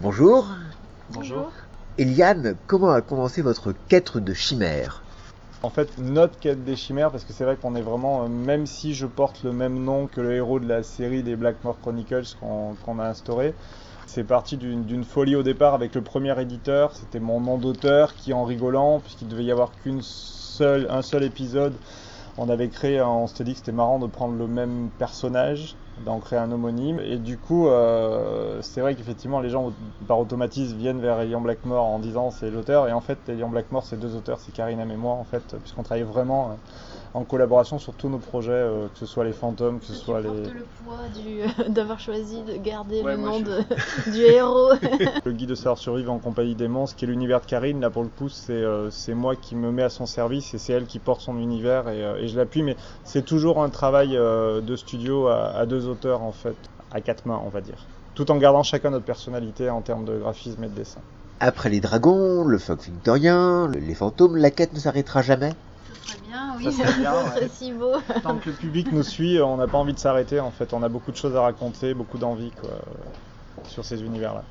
Bonjour. Bonjour. Eliane, comment a commencé votre quête de chimère? En fait, notre quête des chimères, parce que c'est vrai qu'on est vraiment, euh, même si je porte le même nom que le héros de la série des Blackmore Chronicles qu'on a instauré, c'est parti d'une folie au départ avec le premier éditeur. C'était mon nom d'auteur qui, en rigolant, puisqu'il devait y avoir qu'une seule, un seul épisode, on avait créé, on s'était dit que c'était marrant de prendre le même personnage, d'en créer un homonyme. Et du coup, euh, c'est vrai qu'effectivement, les gens par automatisme viennent vers Elian Blackmore en disant c'est l'auteur. Et en fait, Elian Blackmore, c'est deux auteurs, c'est Karina et moi, en fait, puisqu'on travaille vraiment euh, en collaboration sur tous nos projets, euh, que ce soit les fantômes, que ce Tu soit les. le poids du- d'avoir choisi de garder Ouais, le nom je- de, du héros. Le guide de savoir survivre en compagnie des monstres, qui est l'univers de Karine, là pour le coup, c'est euh, c'est moi qui me mets à son service et c'est elle qui porte son univers et, euh, et je l'appuie. Mais c'est toujours un travail euh, de studio à, à deux auteurs en fait, à quatre mains on va dire. Tout en gardant chacun notre personnalité en termes de graphisme et de dessin. Après les dragons, le phoque victorien, le- les fantômes, la quête ne s'arrêtera jamais Ce serait bien, oui. Ça serait bien, Ce serait si beau. Tant que le public nous suit, on n'a pas envie de s'arrêter en fait. On a beaucoup de choses à raconter, beaucoup d'envie quoi, sur ces univers-là.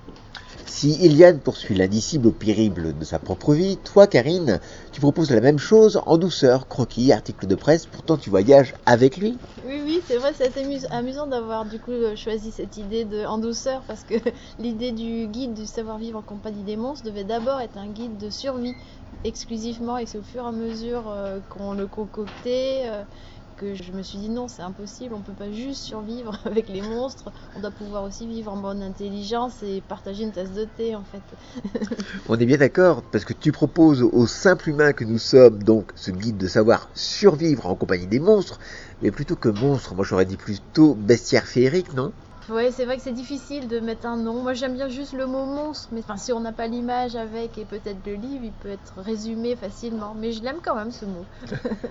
Si Eliane poursuit l'indicible au périple de sa propre vie, toi, Karine, tu proposes la même chose en douceur, croquis, articles de presse, pourtant tu voyages avec lui. Oui, oui, c'est vrai, c'est amus- amusant d'avoir du coup euh, choisi cette idée de en douceur parce que l'idée du guide du savoir-vivre en compagnie des monstres devait d'abord être un guide de survie exclusivement et c'est au fur et à mesure euh, qu'on le concoctait euh, que je me suis dit non, c'est impossible, on peut pas juste survivre avec les monstres, on doit pouvoir aussi vivre en bonne intelligence et partager une tasse de thé en fait. On est bien d'accord, parce que tu proposes aux simples humains que nous sommes donc ce guide de savoir survivre en compagnie des monstres, mais plutôt que monstres, moi j'aurais dit plutôt bestiaire féerique, non? Ouais, c'est vrai que c'est difficile de mettre un nom. Moi, j'aime bien juste le mot monstre, mais enfin, si on n'a pas l'image avec et peut-être le livre, il peut être résumé facilement. Mais je l'aime quand même ce mot.